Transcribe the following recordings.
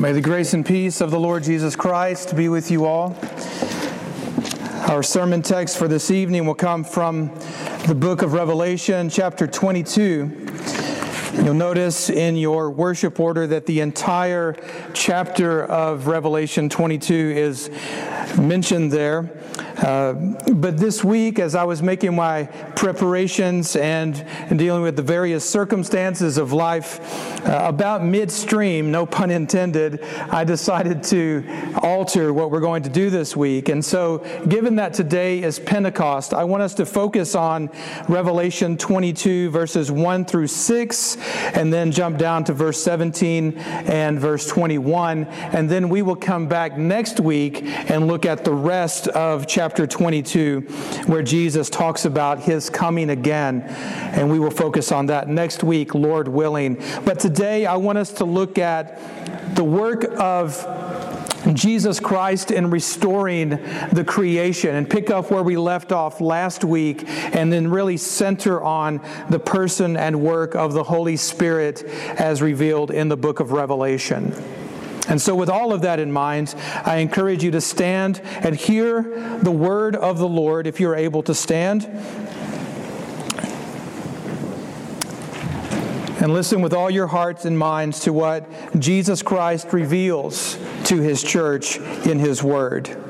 May the grace and peace of the Lord Jesus Christ be with you all. Our sermon text for this evening will come from the book of Revelation, chapter 22. You'll notice in your worship order that the entire chapter of Revelation 22 is mentioned there. Uh, but this week, as I was making my preparations and, and dealing with the various circumstances of life, uh, about midstream, no pun intended, I decided to alter what we're going to do this week. And so, given that today is Pentecost, I want us to focus on Revelation 22, verses 1 through 6, and then jump down to verse 17 and verse 21. And then we will come back next week and look at the rest of chapter chapter 22, where Jesus talks about his coming again. And we will focus on that next week, Lord willing. But today, I want us to look at the work of Jesus Christ in restoring the creation and pick up where we left off last week and then really center on the person and work of the Holy Spirit as revealed in the book of Revelation. And so, with all of that in mind, I encourage you to stand and hear the word of the Lord if you're able to stand. And listen with all your hearts and minds to what Jesus Christ reveals to his church in his word.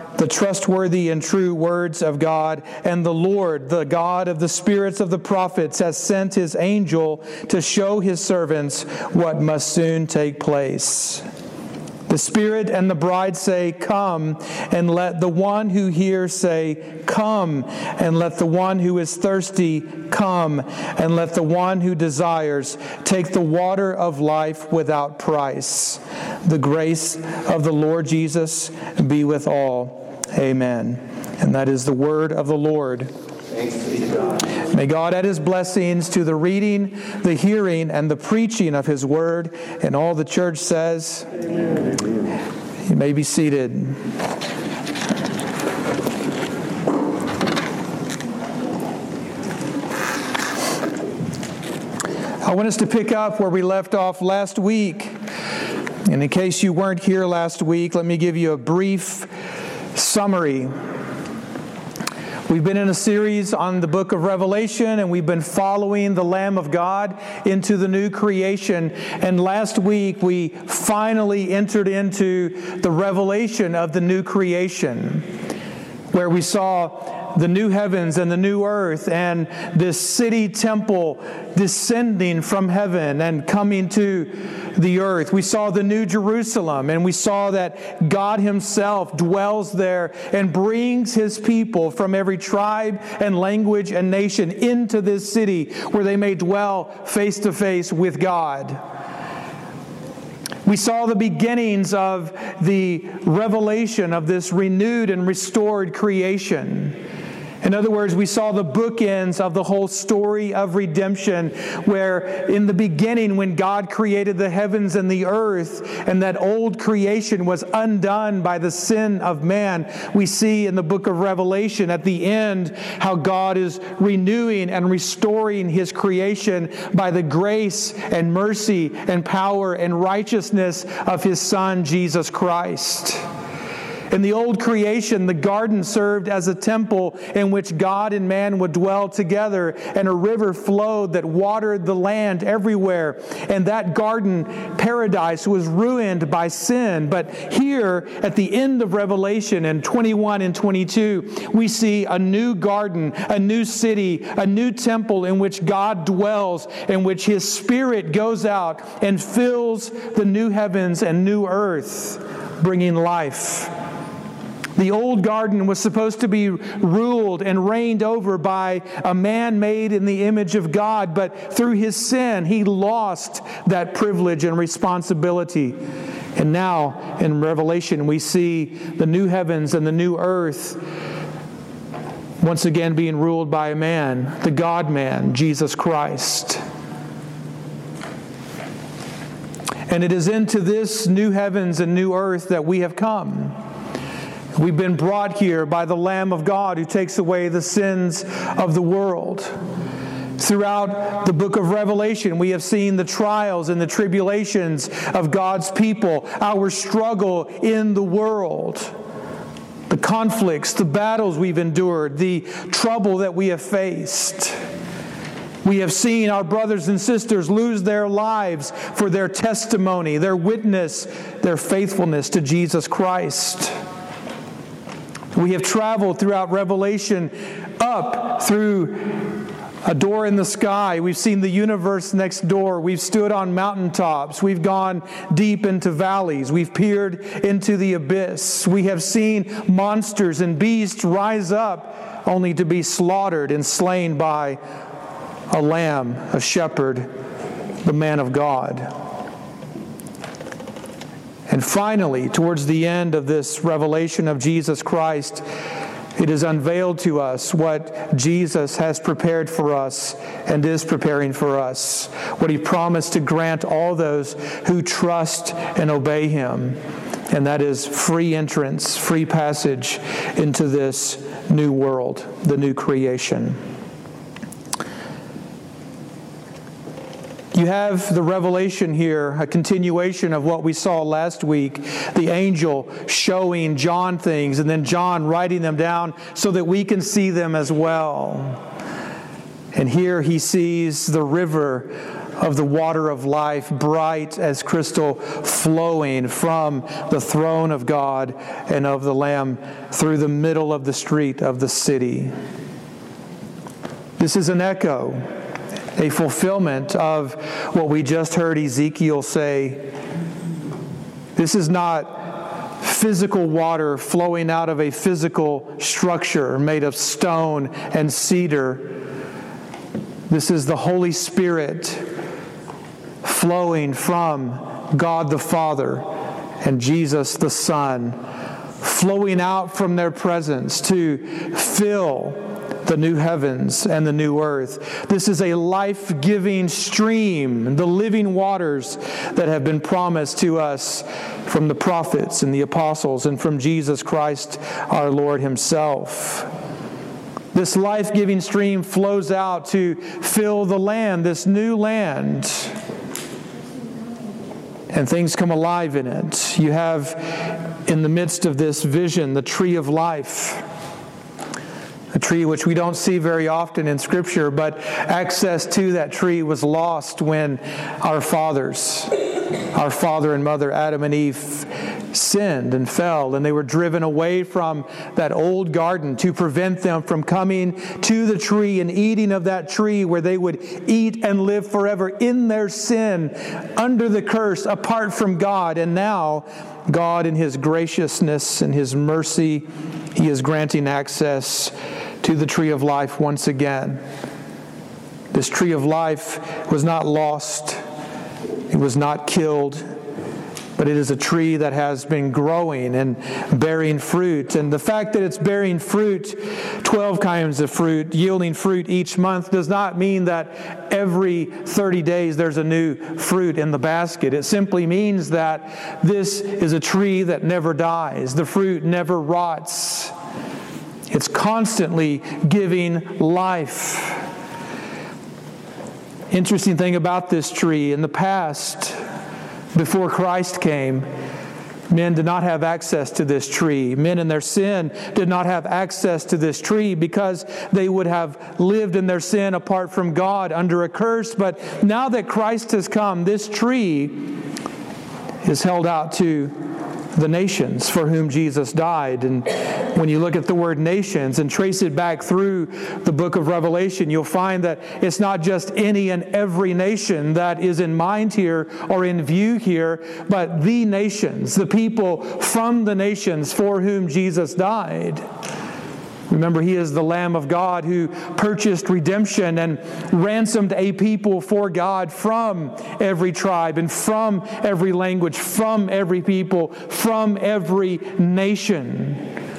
the trustworthy and true words of God. And the Lord, the God of the spirits of the prophets, has sent his angel to show his servants what must soon take place. The Spirit and the bride say, Come, and let the one who hears say, Come, and let the one who is thirsty come, and let the one who desires take the water of life without price. The grace of the Lord Jesus be with all. Amen. And that is the word of the Lord. May God add his blessings to the reading, the hearing, and the preaching of his word. And all the church says, Amen. You may be seated. I want us to pick up where we left off last week. And in case you weren't here last week, let me give you a brief summary. We've been in a series on the book of Revelation and we've been following the Lamb of God into the new creation. And last week we finally entered into the revelation of the new creation, where we saw the new heavens and the new earth and this city temple descending from heaven and coming to the earth. We saw the new Jerusalem and we saw that God Himself dwells there and brings His people from every tribe and language and nation into this city where they may dwell face to face with God. We saw the beginnings of the revelation of this renewed and restored creation. In other words, we saw the bookends of the whole story of redemption, where in the beginning, when God created the heavens and the earth, and that old creation was undone by the sin of man, we see in the book of Revelation at the end how God is renewing and restoring his creation by the grace and mercy and power and righteousness of his Son, Jesus Christ. In the old creation, the garden served as a temple in which God and man would dwell together, and a river flowed that watered the land everywhere. And that garden paradise was ruined by sin. But here, at the end of Revelation in 21 and 22, we see a new garden, a new city, a new temple in which God dwells, in which his spirit goes out and fills the new heavens and new earth, bringing life. The old garden was supposed to be ruled and reigned over by a man made in the image of God, but through his sin, he lost that privilege and responsibility. And now in Revelation, we see the new heavens and the new earth once again being ruled by a man, the God man, Jesus Christ. And it is into this new heavens and new earth that we have come. We've been brought here by the Lamb of God who takes away the sins of the world. Throughout the book of Revelation, we have seen the trials and the tribulations of God's people, our struggle in the world, the conflicts, the battles we've endured, the trouble that we have faced. We have seen our brothers and sisters lose their lives for their testimony, their witness, their faithfulness to Jesus Christ. We have traveled throughout Revelation up through a door in the sky. We've seen the universe next door. We've stood on mountaintops. We've gone deep into valleys. We've peered into the abyss. We have seen monsters and beasts rise up only to be slaughtered and slain by a lamb, a shepherd, the man of God. And finally, towards the end of this revelation of Jesus Christ, it is unveiled to us what Jesus has prepared for us and is preparing for us, what he promised to grant all those who trust and obey him. And that is free entrance, free passage into this new world, the new creation. You have the revelation here, a continuation of what we saw last week the angel showing John things, and then John writing them down so that we can see them as well. And here he sees the river of the water of life, bright as crystal, flowing from the throne of God and of the Lamb through the middle of the street of the city. This is an echo a fulfillment of what we just heard Ezekiel say. This is not physical water flowing out of a physical structure made of stone and cedar. This is the Holy Spirit flowing from God the Father and Jesus the Son, flowing out from their presence to fill the new heavens and the new earth. This is a life giving stream, the living waters that have been promised to us from the prophets and the apostles and from Jesus Christ our Lord Himself. This life giving stream flows out to fill the land, this new land. And things come alive in it. You have, in the midst of this vision, the tree of life a tree which we don't see very often in Scripture, but access to that tree was lost when our fathers, our father and mother, Adam and Eve, sinned and fell, and they were driven away from that old garden to prevent them from coming to the tree and eating of that tree where they would eat and live forever in their sin, under the curse, apart from God. And now, God, in His graciousness and His mercy, He is granting access to the tree of life once again. This tree of life was not lost, it was not killed, but it is a tree that has been growing and bearing fruit. And the fact that it's bearing fruit, 12 kinds of fruit, yielding fruit each month, does not mean that every 30 days there's a new fruit in the basket. It simply means that this is a tree that never dies, the fruit never rots. It's constantly giving life. Interesting thing about this tree in the past, before Christ came, Men did not have access to this tree. Men in their sin did not have access to this tree because they would have lived in their sin apart from God under a curse. But now that Christ has come, this tree is held out to the nations for whom Jesus died. And when you look at the word nations and trace it back through the book of Revelation, you'll find that it's not just any and every nation that is in mind here or in view here, but the nations, the people from the nations for whom Jesus died. Remember, he is the Lamb of God who purchased redemption and ransomed a people for God from every tribe and from every language, from every people, from every nation.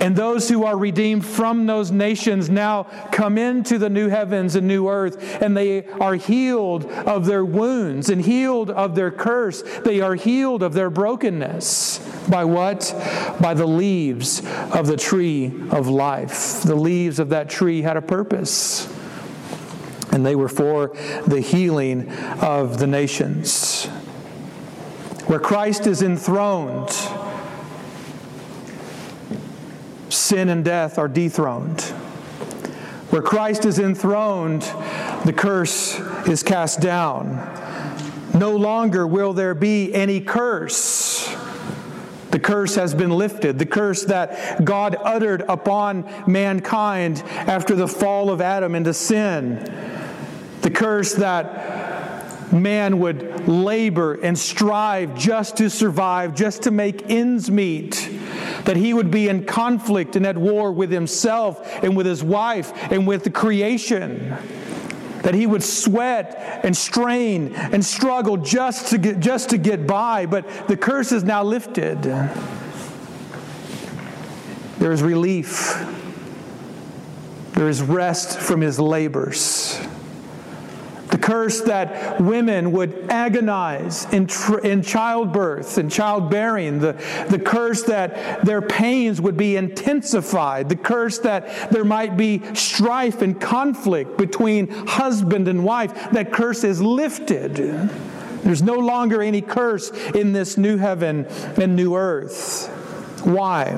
And those who are redeemed from those nations now come into the new heavens and new earth, and they are healed of their wounds and healed of their curse. They are healed of their brokenness. By what? By the leaves of the tree of life. The leaves of that tree had a purpose, and they were for the healing of the nations. Where Christ is enthroned, sin and death are dethroned. Where Christ is enthroned, the curse is cast down. No longer will there be any curse. The curse has been lifted. The curse that God uttered upon mankind after the fall of Adam into sin. The curse that man would labor and strive just to survive, just to make ends meet that he would be in conflict and at war with himself and with his wife and with the creation. That he would sweat and strain and struggle just to get, just to get by, but the curse is now lifted. There is relief. There is rest from his labors the curse that women would agonize in, tr- in childbirth and childbearing, the, the curse that their pains would be intensified, the curse that there might be strife and conflict between husband and wife, that curse is lifted. There's no longer any curse in this new heaven and new earth. Why?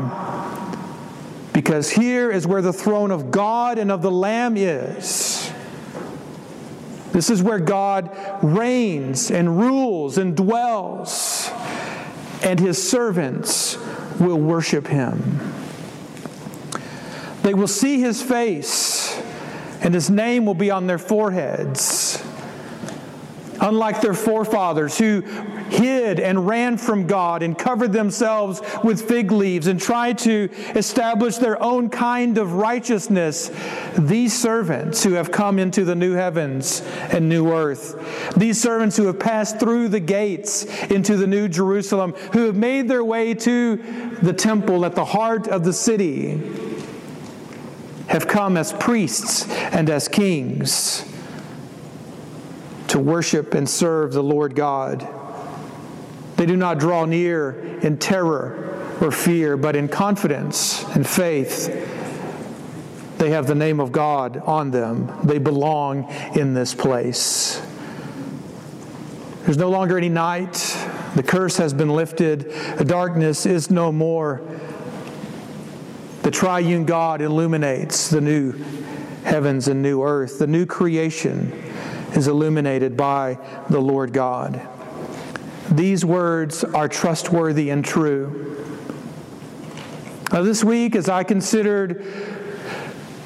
Because here is where the throne of God and of the Lamb is. This is where God reigns and rules and dwells, and his servants will worship him. They will see his face, and his name will be on their foreheads. Unlike their forefathers who hid and ran from God and covered themselves with fig leaves and tried to establish their own kind of righteousness, these servants who have come into the new heavens and new earth, these servants who have passed through the gates into the new Jerusalem, who have made their way to the temple at the heart of the city, have come as priests and as kings to worship and serve the Lord God. They do not draw near in terror or fear, but in confidence and faith. They have the name of God on them. They belong in this place. There's no longer any night. The curse has been lifted. The darkness is no more. The triune God illuminates the new heavens and new earth. The new creation is illuminated by the Lord God. These words are trustworthy and true. Now, this week, as I considered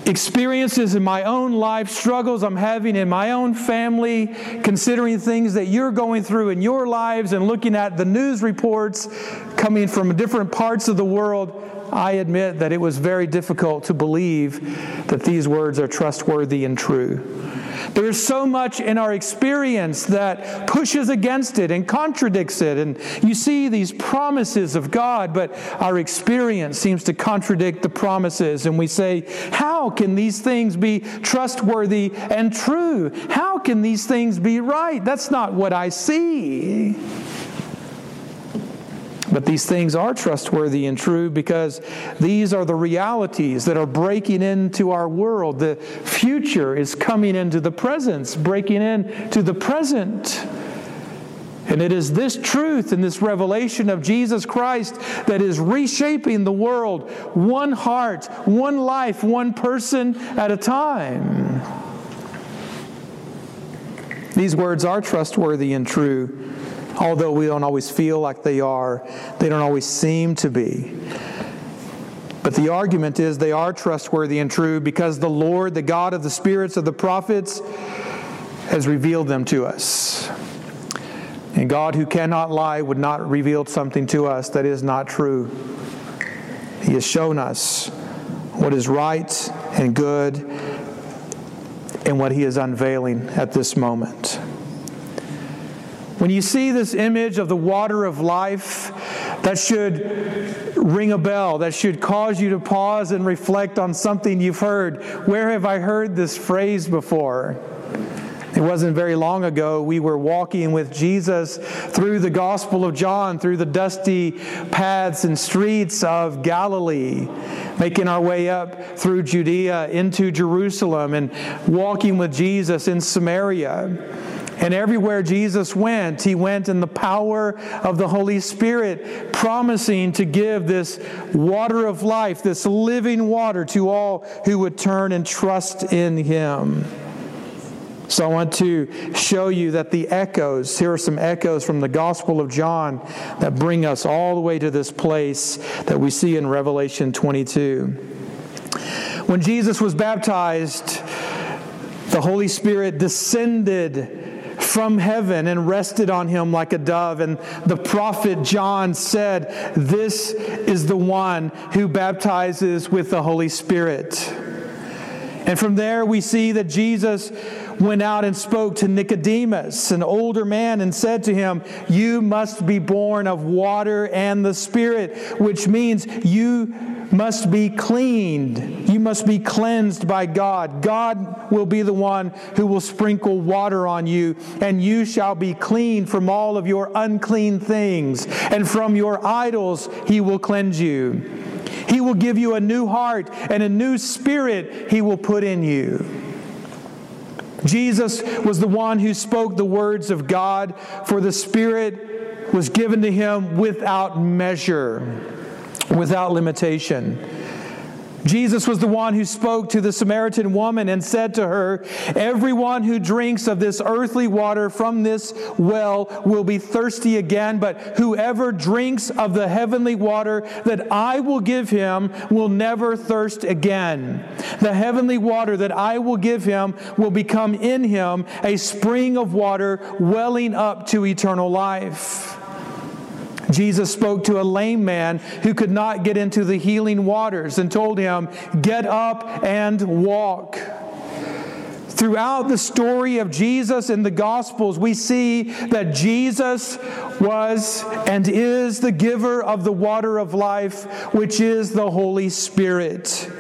experiences in my own life, struggles I'm having in my own family, considering things that you're going through in your lives, and looking at the news reports coming from different parts of the world, I admit that it was very difficult to believe that these words are trustworthy and true. There is so much in our experience that pushes against it and contradicts it. And you see these promises of God, but our experience seems to contradict the promises. And we say, How can these things be trustworthy and true? How can these things be right? That's not what I see. But these things are trustworthy and true because these are the realities that are breaking into our world. The future is coming into the present, breaking into the present. And it is this truth and this revelation of Jesus Christ that is reshaping the world, one heart, one life, one person at a time. These words are trustworthy and true, although we don't always feel like they are, they don't always seem to be. But the argument is they are trustworthy and true because the Lord, the God of the spirits of the prophets, has revealed them to us. And God, who cannot lie, would not reveal something to us that is not true. He has shown us what is right and good and what He is unveiling at this moment. When you see this image of the water of life, that should ring a bell, that should cause you to pause and reflect on something you've heard. Where have I heard this phrase before? It wasn't very long ago we were walking with Jesus through the Gospel of John, through the dusty paths and streets of Galilee, making our way up through Judea into Jerusalem and walking with Jesus in Samaria. And everywhere Jesus went, he went in the power of the Holy Spirit, promising to give this water of life, this living water, to all who would turn and trust in him. So I want to show you that the echoes, here are some echoes from the Gospel of John that bring us all the way to this place that we see in Revelation 22. When Jesus was baptized, the Holy Spirit descended from heaven and rested on him like a dove. And the prophet John said, This is the one who baptizes with the Holy Spirit. And from there, we see that Jesus went out and spoke to Nicodemus, an older man, and said to him, You must be born of water and the Spirit, which means you must be cleaned. You must be cleansed by God. God will be the one who will sprinkle water on you, and you shall be clean from all of your unclean things, and from your idols he will cleanse you. He will give you a new heart, and a new spirit he will put in you. Jesus was the one who spoke the words of God, for the Spirit was given to him without measure, without limitation. Jesus was the one who spoke to the Samaritan woman and said to her, Everyone who drinks of this earthly water from this well will be thirsty again, but whoever drinks of the heavenly water that I will give him will never thirst again. The heavenly water that I will give him will become in him a spring of water welling up to eternal life. Jesus spoke to a lame man who could not get into the healing waters and told him, Get up and walk. Throughout the story of Jesus in the Gospels, we see that Jesus was and is the giver of the water of life, which is the Holy Spirit.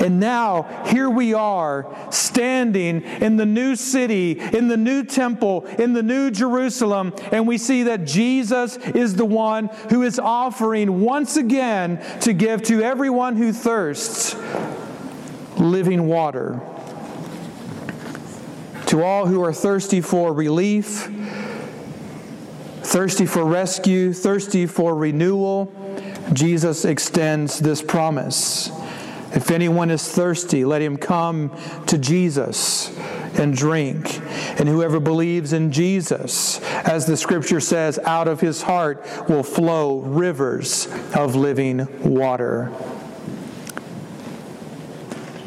And now, here we are, standing in the new city, in the new temple, in the new Jerusalem, and we see that Jesus is the one who is offering once again to give to everyone who thirsts living water. To all who are thirsty for relief, thirsty for rescue, thirsty for renewal, Jesus extends this promise. If anyone is thirsty, let him come to Jesus and drink. And whoever believes in Jesus, as the scripture says, out of his heart will flow rivers of living water.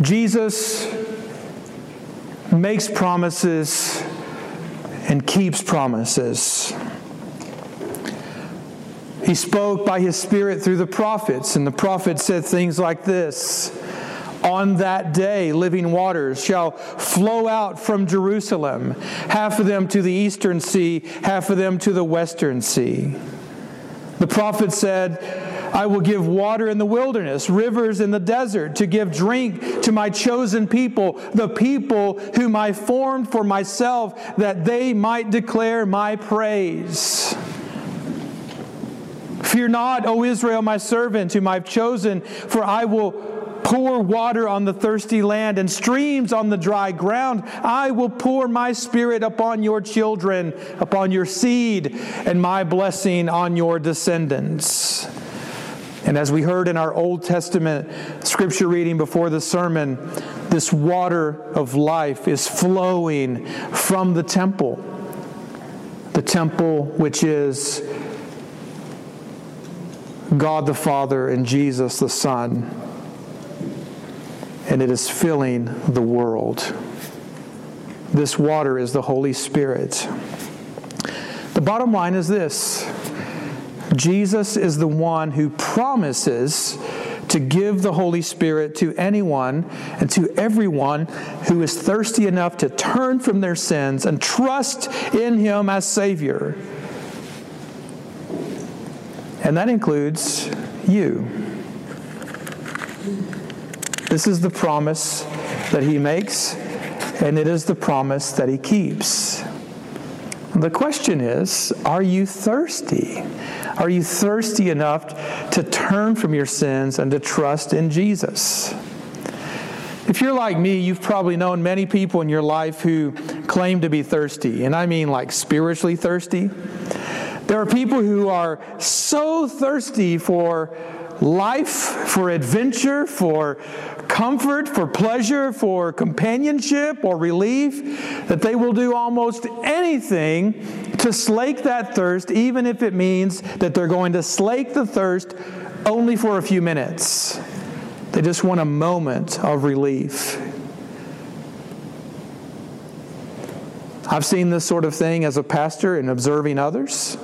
Jesus makes promises and keeps promises. He spoke by his Spirit through the prophets, and the prophets said things like this On that day, living waters shall flow out from Jerusalem, half of them to the eastern sea, half of them to the western sea. The prophet said, I will give water in the wilderness, rivers in the desert, to give drink to my chosen people, the people whom I formed for myself, that they might declare my praise. Fear not, O Israel, my servant, whom I've chosen, for I will pour water on the thirsty land and streams on the dry ground. I will pour my spirit upon your children, upon your seed, and my blessing on your descendants. And as we heard in our Old Testament scripture reading before the sermon, this water of life is flowing from the temple. The temple, which is God the Father and Jesus the Son. And it is filling the world. This water is the Holy Spirit. The bottom line is this Jesus is the one who promises to give the Holy Spirit to anyone and to everyone who is thirsty enough to turn from their sins and trust in Him as Savior. And that includes you. This is the promise that he makes, and it is the promise that he keeps. The question is are you thirsty? Are you thirsty enough to turn from your sins and to trust in Jesus? If you're like me, you've probably known many people in your life who claim to be thirsty, and I mean like spiritually thirsty. There are people who are so thirsty for life, for adventure, for comfort, for pleasure, for companionship or relief, that they will do almost anything to slake that thirst, even if it means that they're going to slake the thirst only for a few minutes. They just want a moment of relief. I've seen this sort of thing as a pastor in observing others.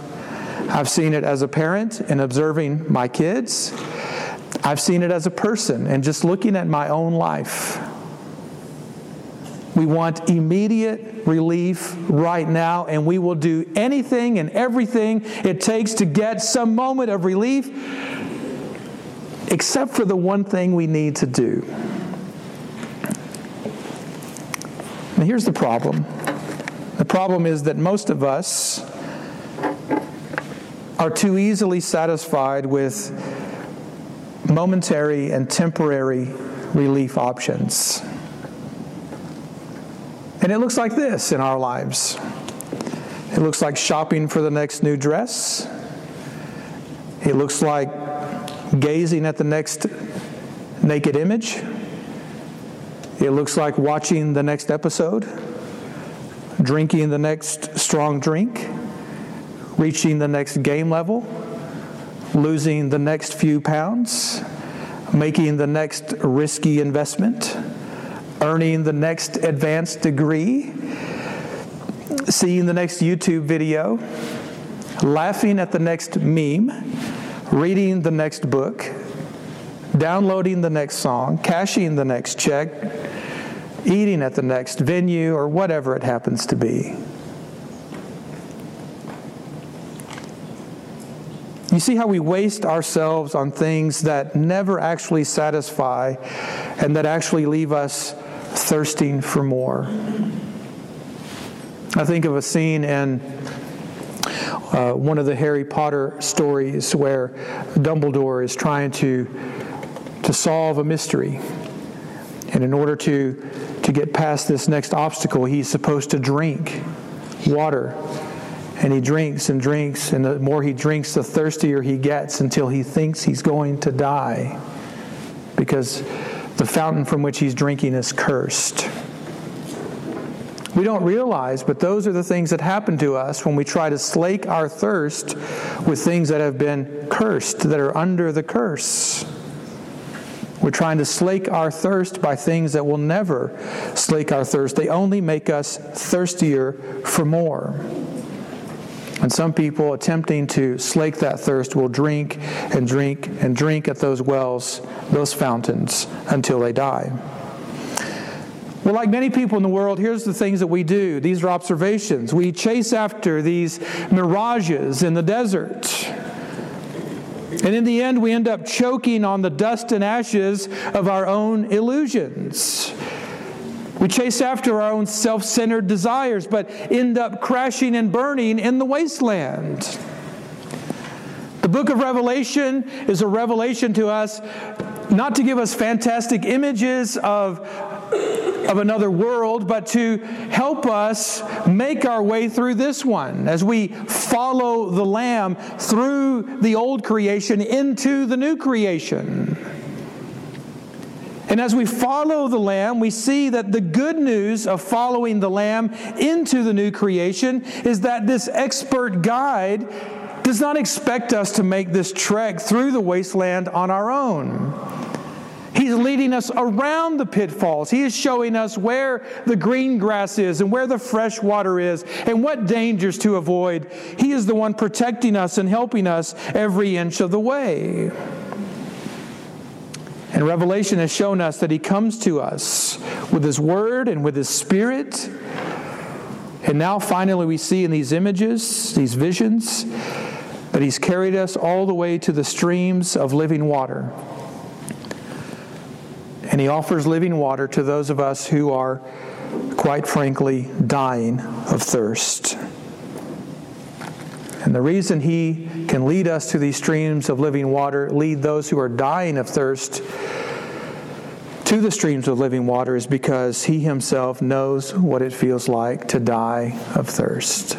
I've seen it as a parent in observing my kids. I've seen it as a person and just looking at my own life. We want immediate relief right now, and we will do anything and everything it takes to get some moment of relief, except for the one thing we need to do. And here's the problem the problem is that most of us are too easily satisfied with momentary and temporary relief options. And it looks like this in our lives. It looks like shopping for the next new dress, it looks like gazing at the next naked image, it looks like watching the next episode, drinking the next strong drink reaching the next game level, losing the next few pounds, making the next risky investment, earning the next advanced degree, seeing the next YouTube video, laughing at the next meme, reading the next book, downloading the next song, cashing the next check, eating at the next venue, or whatever it happens to be. You see how we waste ourselves on things that never actually satisfy and that actually leave us thirsting for more. I think of a scene in uh, one of the Harry Potter stories where Dumbledore is trying to, to solve a mystery. And in order to, to get past this next obstacle, he's supposed to drink water and he drinks and drinks, and the more he drinks, the thirstier he gets until he thinks he's going to die because the fountain from which he's drinking is cursed. We don't realize, but those are the things that happen to us when we try to slake our thirst with things that have been cursed, that are under the curse. We're trying to slake our thirst by things that will never slake our thirst. They only make us thirstier for more. And some people attempting to slake that thirst will drink and drink and drink at those wells, those fountains, until they die. Well, like many people in the world, here's the things that we do. These are observations. We chase after these mirages in the desert. And in the end, we end up choking on the dust and ashes of our own illusions. We chase after our own self centered desires, but end up crashing and burning in the wasteland. The book of Revelation is a revelation to us not to give us fantastic images of, of another world, but to help us make our way through this one as we follow the Lamb through the old creation into the new creation. And as we follow the Lamb, we see that the good news of following the Lamb into the new creation is that this expert guide does not expect us to make this trek through the wasteland on our own. He's leading us around the pitfalls. He is showing us where the green grass is and where the fresh water is and what dangers to avoid. He is the one protecting us and helping us every inch of the way. And Revelation has shown us that He comes to us with His Word and with His Spirit. And now, finally, we see in these images, these visions, that He's carried us all the way to the streams of living water. And He offers living water to those of us who are, quite frankly, dying of thirst. And the reason He can lead us to these streams of living water, lead those who are dying of thirst to the streams of living water, is because He Himself knows what it feels like to die of thirst.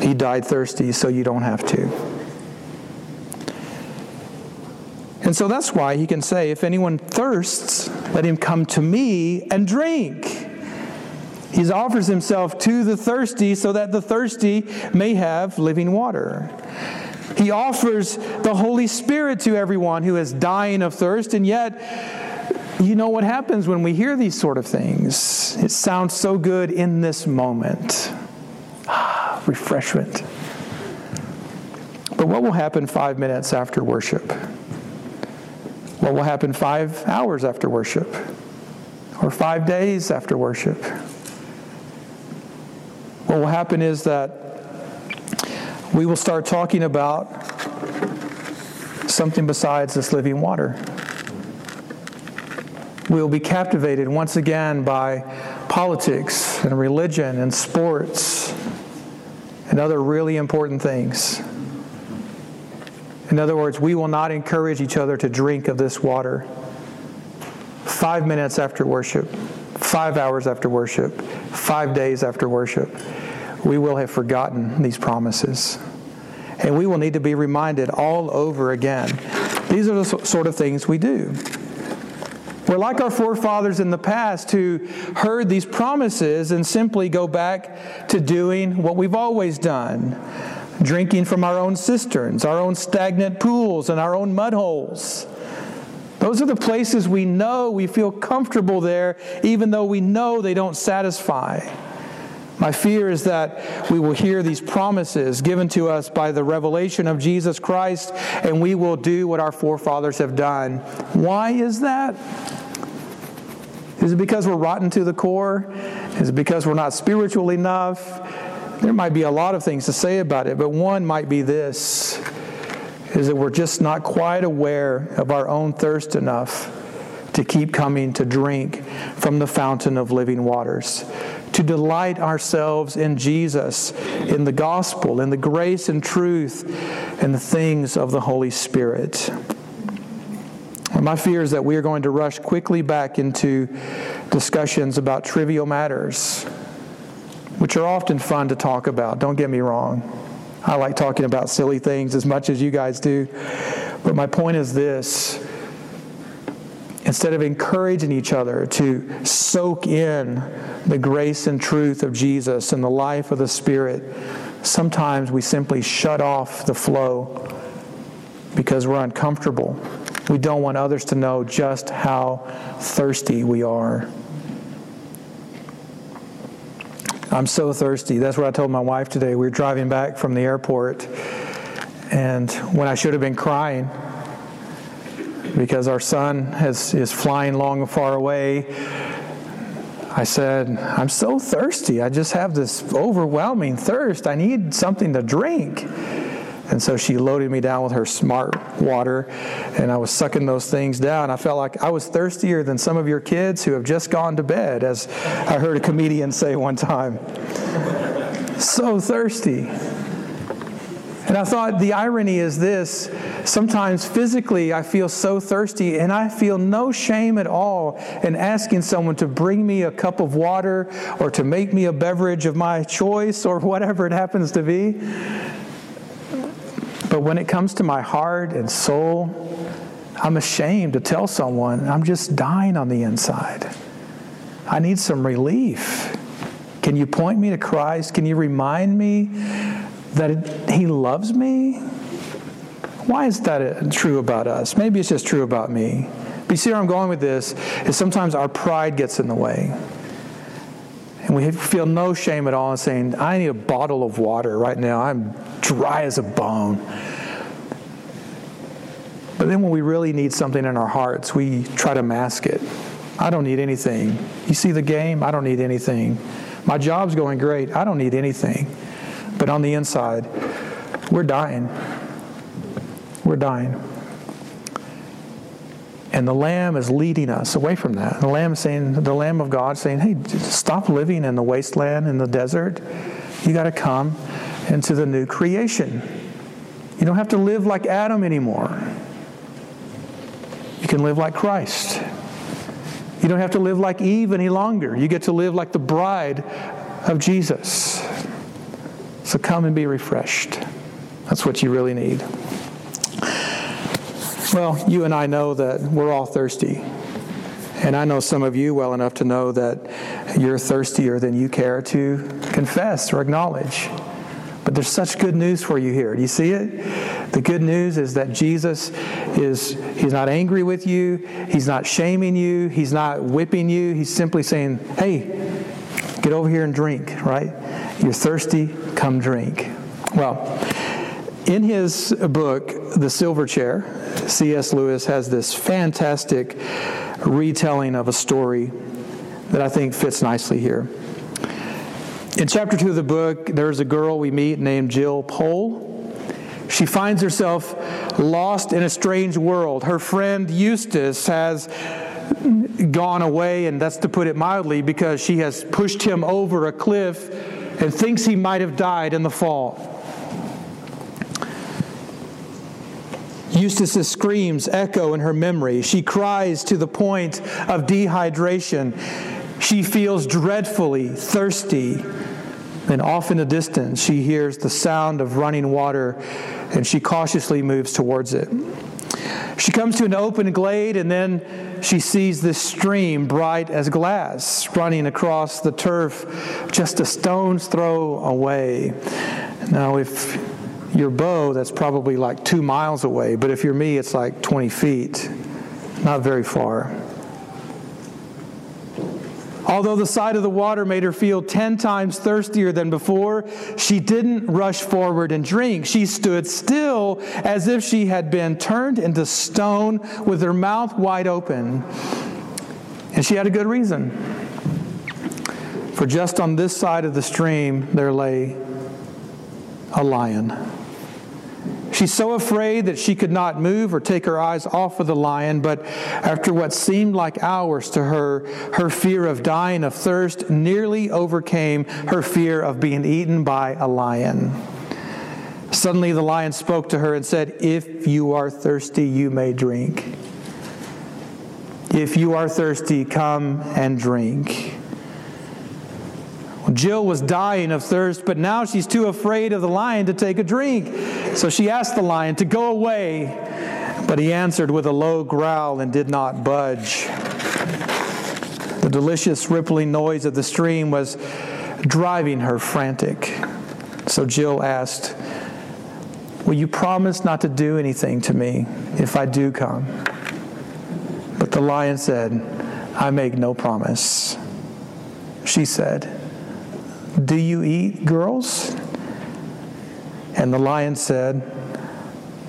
He died thirsty so you don't have to. And so that's why he can say, If anyone thirsts, let him come to me and drink. He offers himself to the thirsty so that the thirsty may have living water. He offers the Holy Spirit to everyone who is dying of thirst, and yet, you know what happens when we hear these sort of things? It sounds so good in this moment. Ah, refreshment. But what will happen five minutes after worship? What will happen five hours after worship? Or five days after worship? What will happen is that we will start talking about something besides this living water. We will be captivated once again by politics and religion and sports and other really important things. In other words, we will not encourage each other to drink of this water. Five minutes after worship, five hours after worship, five days after worship, we will have forgotten these promises. And we will need to be reminded all over again. These are the sort of things we do. We're like our forefathers in the past who heard these promises and simply go back to doing what we've always done drinking from our own cisterns, our own stagnant pools, and our own mud holes. Those are the places we know we feel comfortable there, even though we know they don't satisfy. My fear is that we will hear these promises given to us by the revelation of Jesus Christ and we will do what our forefathers have done. Why is that? Is it because we're rotten to the core? Is it because we're not spiritual enough? There might be a lot of things to say about it, but one might be this is that we're just not quite aware of our own thirst enough to keep coming to drink from the fountain of living waters to delight ourselves in Jesus, in the gospel, in the grace and truth, and the things of the Holy Spirit. My fear is that we are going to rush quickly back into discussions about trivial matters, which are often fun to talk about. Don't get me wrong. I like talking about silly things as much as you guys do. But my point is this instead of encouraging each other to soak in the grace and truth of Jesus and the life of the Spirit, sometimes we simply shut off the flow because we're uncomfortable. We don't want others to know just how thirsty we are. I'm so thirsty. That's what I told my wife today. We were driving back from the airport, and when I should have been crying, because our son has, is flying long and far away. I said, I'm so thirsty. I just have this overwhelming thirst. I need something to drink. And so she loaded me down with her smart water, and I was sucking those things down. I felt like I was thirstier than some of your kids who have just gone to bed, as I heard a comedian say one time. so thirsty. And I thought the irony is this sometimes physically I feel so thirsty and I feel no shame at all in asking someone to bring me a cup of water or to make me a beverage of my choice or whatever it happens to be. But when it comes to my heart and soul, I'm ashamed to tell someone I'm just dying on the inside. I need some relief. Can you point me to Christ? Can you remind me that He loves me? Why is that true about us? Maybe it's just true about me. But you see where I'm going with this is sometimes our pride gets in the way. And we feel no shame at all in saying, I need a bottle of water right now. I'm dry as a bone. But then when we really need something in our hearts, we try to mask it. I don't need anything. You see the game? I don't need anything. My job's going great. I don't need anything. But on the inside, we're dying. We're dying. And the Lamb is leading us away from that. The Lamb saying, the Lamb of God saying, hey, stop living in the wasteland, in the desert. You got to come into the new creation. You don't have to live like Adam anymore You can live like Christ. You don't have to live like Eve any longer. You get to live like the bride of Jesus. So come and be refreshed. That's what you really need. Well, you and I know that we're all thirsty. And I know some of you well enough to know that you're thirstier than you care to confess or acknowledge. But there's such good news for you here. Do you see it? The good news is that Jesus is he's not angry with you, he's not shaming you, he's not whipping you. He's simply saying, "Hey, get over here and drink, right? You're thirsty, come drink." Well, in his book, The Silver Chair, C.S. Lewis has this fantastic retelling of a story that I think fits nicely here. In chapter two of the book, there's a girl we meet named Jill Pole. She finds herself lost in a strange world. Her friend Eustace has gone away, and that's to put it mildly, because she has pushed him over a cliff and thinks he might have died in the fall. Eustace's screams echo in her memory. She cries to the point of dehydration. She feels dreadfully thirsty and off in the distance, she hears the sound of running water and she cautiously moves towards it. She comes to an open glade and then she sees this stream, bright as glass, running across the turf just a stone's throw away. Now, if your bow, that's probably like two miles away, but if you're me, it's like 20 feet, not very far. Although the sight of the water made her feel 10 times thirstier than before, she didn't rush forward and drink. She stood still as if she had been turned into stone with her mouth wide open. And she had a good reason. For just on this side of the stream, there lay a lion. She's so afraid that she could not move or take her eyes off of the lion, but after what seemed like hours to her, her fear of dying of thirst nearly overcame her fear of being eaten by a lion. Suddenly the lion spoke to her and said, If you are thirsty, you may drink. If you are thirsty, come and drink. Jill was dying of thirst, but now she's too afraid of the lion to take a drink. So she asked the lion to go away, but he answered with a low growl and did not budge. The delicious rippling noise of the stream was driving her frantic. So Jill asked, Will you promise not to do anything to me if I do come? But the lion said, I make no promise. She said, do you eat girls? And the lion said,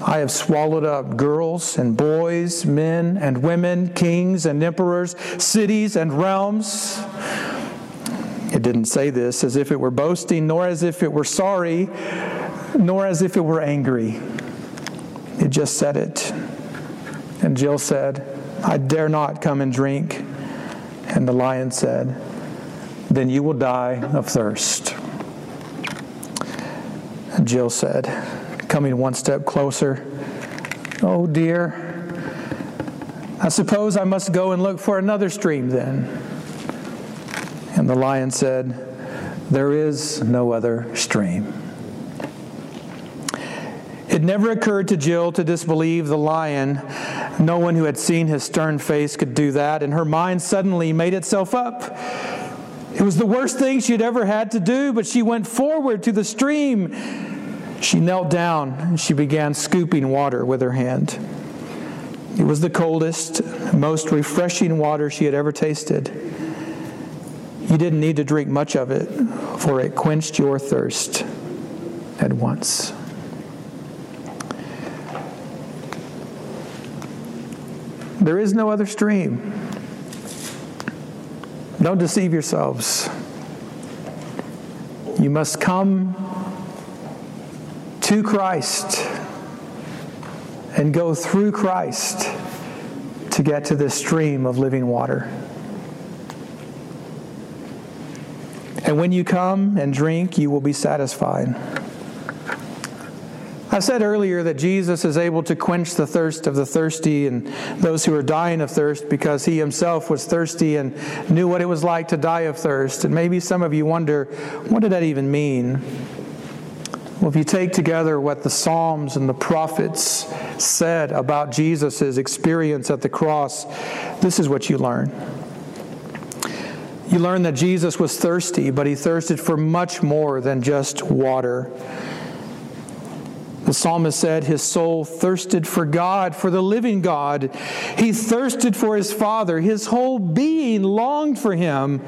I have swallowed up girls and boys, men and women, kings and emperors, cities and realms. It didn't say this as if it were boasting, nor as if it were sorry, nor as if it were angry. It just said it. And Jill said, I dare not come and drink. And the lion said, then you will die of thirst. Jill said, coming one step closer, Oh dear. I suppose I must go and look for another stream then. And the lion said, There is no other stream. It never occurred to Jill to disbelieve the lion. No one who had seen his stern face could do that, and her mind suddenly made itself up. It was the worst thing she had ever had to do, but she went forward to the stream. She knelt down and she began scooping water with her hand. It was the coldest, most refreshing water she had ever tasted. You didn't need to drink much of it, for it quenched your thirst at once. There is no other stream. Don't deceive yourselves. You must come to Christ and go through Christ to get to this stream of living water. And when you come and drink, you will be satisfied. I said earlier that Jesus is able to quench the thirst of the thirsty and those who are dying of thirst because he himself was thirsty and knew what it was like to die of thirst. And maybe some of you wonder, what did that even mean? Well, if you take together what the Psalms and the prophets said about Jesus' experience at the cross, this is what you learn. You learn that Jesus was thirsty, but he thirsted for much more than just water. The psalmist said his soul thirsted for God, for the living God. He thirsted for his Father. His whole being longed for him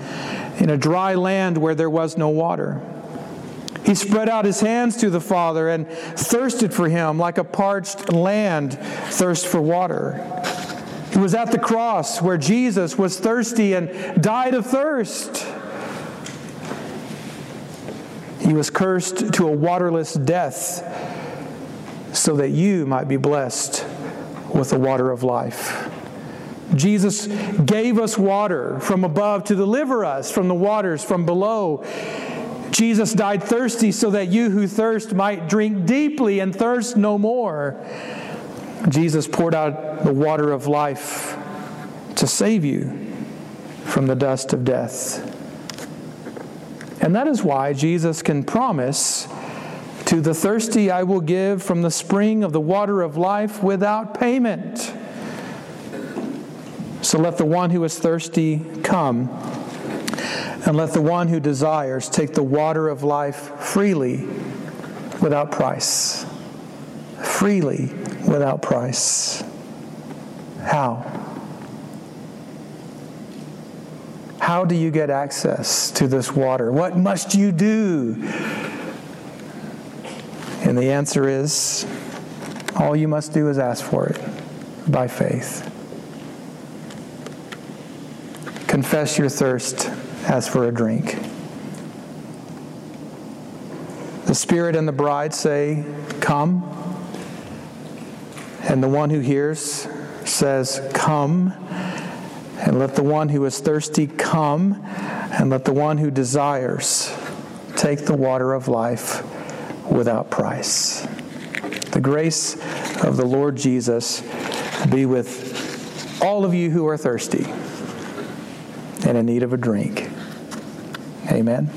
in a dry land where there was no water. He spread out his hands to the Father and thirsted for him like a parched land thirsts for water. It was at the cross where Jesus was thirsty and died of thirst. He was cursed to a waterless death so that you might be blessed with the water of life. Jesus gave us water from above to deliver us from the waters from below. Jesus died thirsty so that you who thirst might drink deeply and thirst no more. Jesus poured out the water of life to save you from the dust of death. And that is why Jesus can promise to the thirsty I will give from the spring of the water of life without payment. So let the one who is thirsty come and let the one who desires take the water of life freely without price. Freely without price. How? How do you get access to this water? What must you do? And the answer is all you must do is ask for it by faith. Confess your thirst ask for a drink. The Spirit and the bride say, Come. And the one who hears says, Come. And let the one who is thirsty come. And let the one who desires take the water of life without price. The grace of the Lord Jesus be with all of you who are thirsty and in need of a drink. Amen.